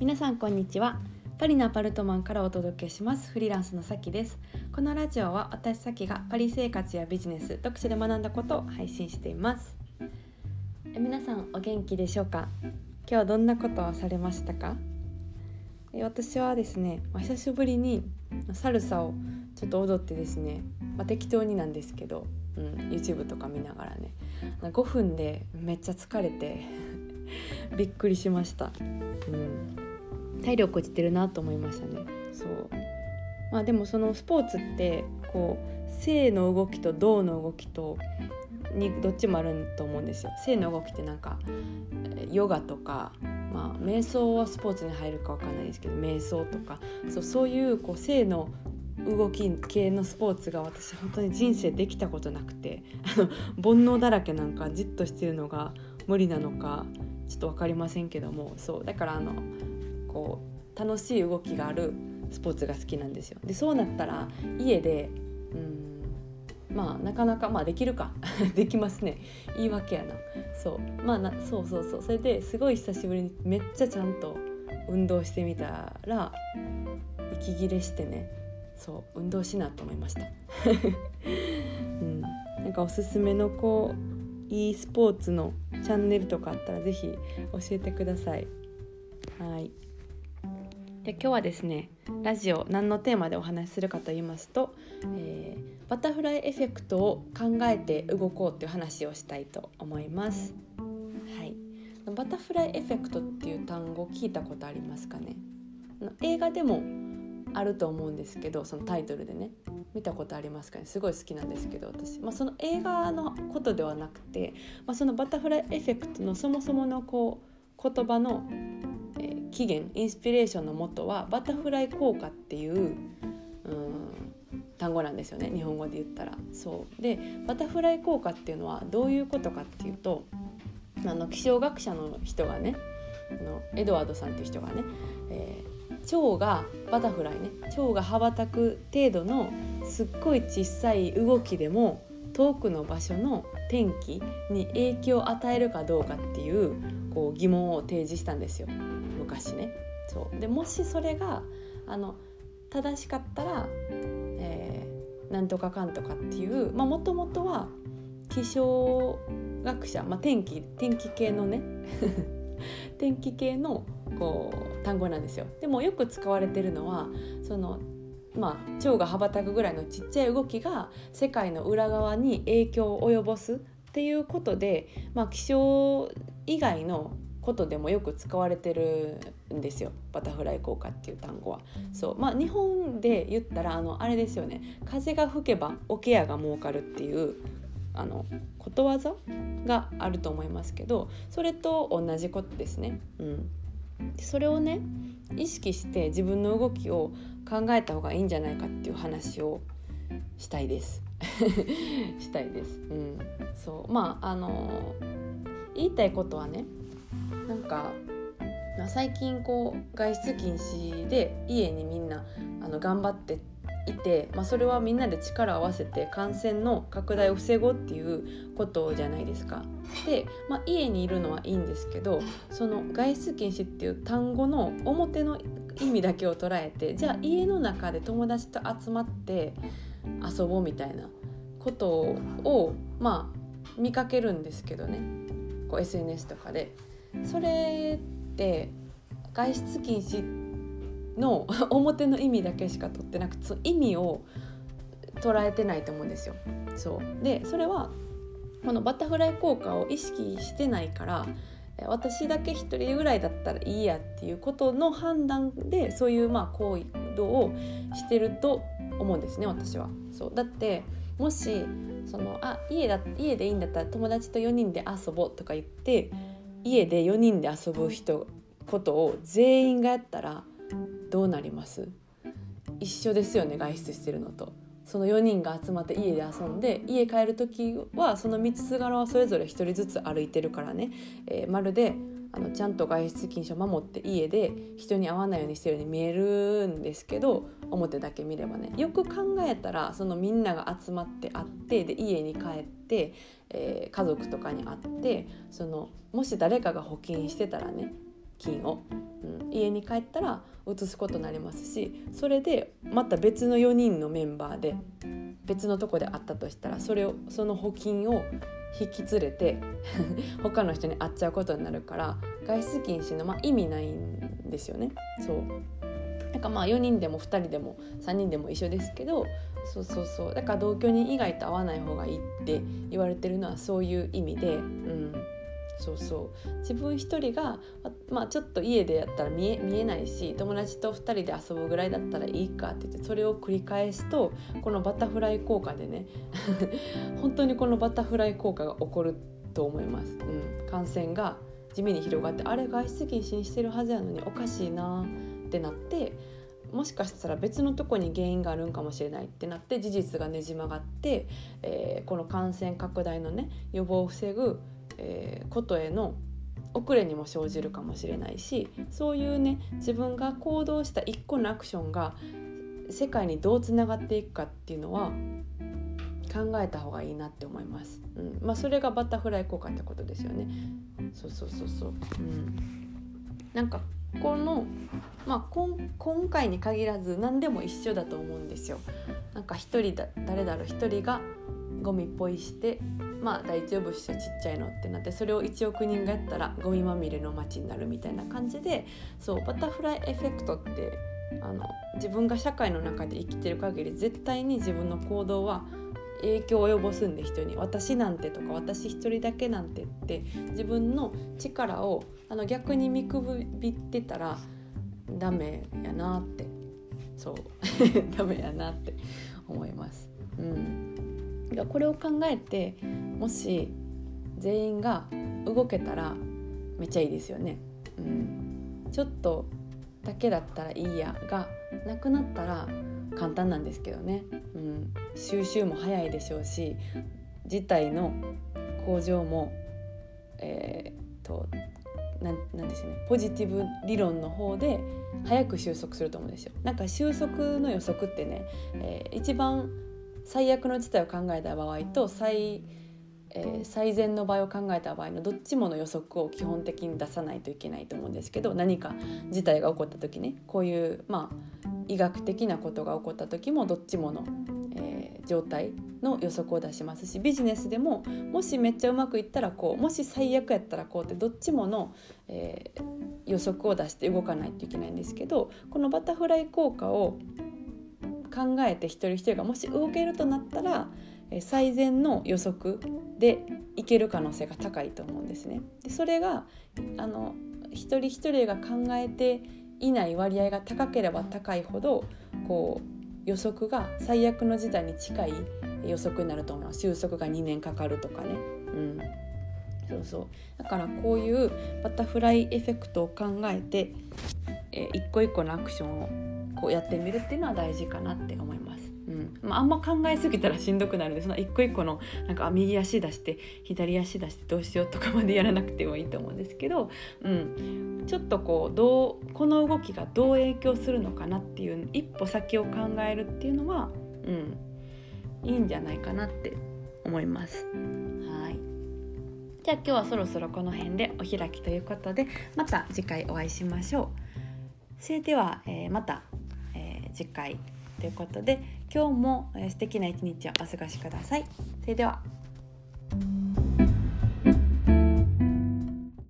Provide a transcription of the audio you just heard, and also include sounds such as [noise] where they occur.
皆さんこんにちは。パリのアパルトマンからお届けします。フリーランスのさきです。このラジオは私さきがパリ生活やビジネス読書で学んだことを配信しています。え皆さんお元気でしょうか？今日はどんなことをされましたか？え私はですね、まあ、久しぶりにサルサをちょっと踊ってですね、まあ、適当になんですけど、うん、YouTube とか見ながらね5分でめっちゃ疲れて [laughs] びっくりしました、うん、体力落ちてるなと思いましたね。そう。まあでもそのスポーツってこう性の動きと動の動きとにどっちもあると思うんですよ。性の動きってなんかヨガとかまあ瞑想はスポーツに入るかわかんないですけど瞑想とか。そうそういうこう性の動き系のスポーツが私本当に人生できたことなくてあの煩悩だらけなんかじっとしてるのが無理なのかちょっと分かりませんけどもそう。だからあのこう楽しい動きがあるスポーツが好きなんですよ。でそうなったら家でうんまあなかなかまあできるか。[laughs] できますね。言い訳やな。そう。まあなそうそうそう。それですごい久しぶりにめっちゃちゃんと運動してみたら息切れしてね。そう。運動しなと思いました、[laughs] うん、なんかおすすめのこう e スポーツのチャンネルとかあったら是非教えてください。はい。で今日はですねラジオ何のテーマでお話しするかと言いますと、えー、バタフライエフェクトを考えて動こうという話をしたいと思います。はい、バタフライエフェクトっていう単語聞いたことありますかね？映画でもあると思うんですけどそのタイトルでね。見たことありますかね？すごい好きなんですけど私、まあ、その映画のことではなくて、まあ、そのバタフライエフェクトのそもそものこう言葉の、起源インスピレーションのもとはバタフライ効果っていう単語なんですよね。日本語で言ったら。そう。でバタフライ効果っていうのはどういうことかっていうとあの気象学者の人がねあのエドワードさんっていう人がね、えー蝶がバタフライね。蝶が羽ばたく程度のすっごい小さい動きでも遠くの場所の天気に影響を与えるかどうかっていうこう疑問を提示したんですよ。昔ね。そう。でもしそれがあの正しかったら、えー、なんとかかんとかっていうもともとは気象学者、まあ、天気天気系のね [laughs] 天気系のこう単語なんですよ。でもよく使われてるのはそのまあ蝶が羽ばたくぐらいのちっちゃい動きが世界の裏側に影響を及ぼすっていうことで、まあ、気象以外のことでもよく使われてるんですよバタフライ効果っていう単語は。そうまあ、日本で言ったらあのあれですよね風が吹けば桶屋が儲かるっていうあのことわざがあると思いますけどそれと同じことですね。うん、それをね意識して自分の動きを考えた方がいいんじゃないかっていう話をしたいです。[laughs] したいです。うん、そうまああの言いたいことはねなんか最近こう外出禁止で家にみんなあの頑張っていて、まあ、それはみんなで力を合わせて感染の拡大を防ごうっていうことじゃないですか。で、まあ、家にいるのはいいんですけどその外出禁止っていう単語の表の意味だけを捉えてじゃあ家の中で友達と集まって遊ぼうみたいなことをまあ見かけるんですけどねこう SNS とかで。それって外出禁止の [laughs] 表の意味だけしか取ってなくてその意味を捉えてないと思うんですよ。そうでそれはこのバタフライ効果を意識してないから私だけ1人ぐらいだったらいいやっていうことの判断でそういうまあ行動をしてると思うんですね私は。そうだってもしそのあ家だ家でいいんだったら友達と4人で遊ぼうとか言って家で4人で遊ぶ人ことを全員がやったらどうなります？一緒ですよね外出してるのと。その4人が集まって家で遊んで家帰る時はその道すがらはそれぞれ1人ずつ歩いてるからね、えー、まるであのちゃんと外出禁止を守って家で人に会わないようにしてるように見えるんですけど表だけ見ればねよく考えたらそのみんなが集まって会ってで家に帰って、えー、家族とかに会ってそのもし誰かが保菌してたらね筋を、うん、家に帰ったら移すことになりますしそれでまた別の4人のメンバーで別のとこで会ったとしたらそれをその補筋を引き連れて [laughs] 他の人に会っちゃうことになるから外出禁止の、まあ、意味ないんですよね。そう。なんかまあ4人でも2人でも3人でも一緒ですけどそうそうそう。だから同居人以外と会わない方がいいって言われてるのはそういう意味で、うん、そうそう自分一人が、まあ、ちょっと家でやったら見え見えないし友達と2人で遊ぶぐらいだったらいいかって言ってそれを繰り返すとこのバタフライ効果でね [laughs] 本当にこのバタフライ効果が起こると思います。うん、感染が地味に広がってあれ外出禁止にしてるはずやのにおかしいなってなってもしかしたら別のとこに原因があるんかもしれないってなって事実がねじ曲がって、えー、この感染拡大のね予防を防ぐえー、ことへの遅れにも生じるかもしれないしそういうね自分が行動した一個のアクションが世界にどうつながっていくかっていうのは考えた方がいいなって思います。うんまあ、それがバタフライ効果ってことですよね。そうそうそうそう。うん、なんかこの、まあ、今回に限らず何でも一緒だと思うんですよ。なんか一人だ誰だろう一人がゴミっぽいしてまあ大丈夫っしょちっちゃいのってなってそれを1億人がやったらゴミまみれの街になるみたいな感じでそうバタフライエフェクトってあの自分が社会の中で生きてる限り絶対に自分の行動は影響を及ぼすんで人に。私なんてとか私一人だけなんてって自分の力をあの逆に見くびってたらダメやなって。そう。[laughs] ダメやなって思います。うん。これを考えてもし全員が動けたらめっちゃいいですよね。うん、ちょっとだけだったらいいやがなくなったら簡単なんですけどね、うん、収集も早いでしょうし事態の向上もえー、とななんですねポジティブ理論の方で早く収束すると思うんですよ。なんか収束の予測ってね、えー、一番最悪の事態を考えた場合と最,、えー、最善の場合を考えた場合のどっちもの予測を基本的に出さないといけないと思うんですけど何か事態が起こった時ねこういうまあ医学的なことが起こった時もどっちもの、えー、状態の予測を出しますしビジネスでももしめっちゃうまくいったらこうもし最悪やったらこうってどっちもの、えー、予測を出して動かないといけないんですけどこのバタフライ効果を考えて一人一人がもし動けるとなったら最善の予測でいける可能性が高いと思うんですね。でそれがあの一人一人が考えていない割合が高ければ高いほどこう予測が最悪の事態に近い予測になると思います収束が2年かかるとかね。うんそうそうだからこういうバタフライエフェクトを考えて、えー、一個一個のアクションをこうやってみるっていうのは大事かなって思います。うんまあ、あんま考えすぎたらしんどくなるんでその一個一個のなんか右足出して左足出してどうしようとかまでやらなくてもいいと思うんですけど、うん、ちょっとこうどうこの動きがどう影響するのかなっていう一歩先を考えるっていうのは、うん、いいんじゃないかなって思います。はいじゃあ今日はそろそろこの辺でお開きということでまた次回お会いしましょう。それでは、えー、また次回ということで今日も素敵な一日をお過ごしください。それでは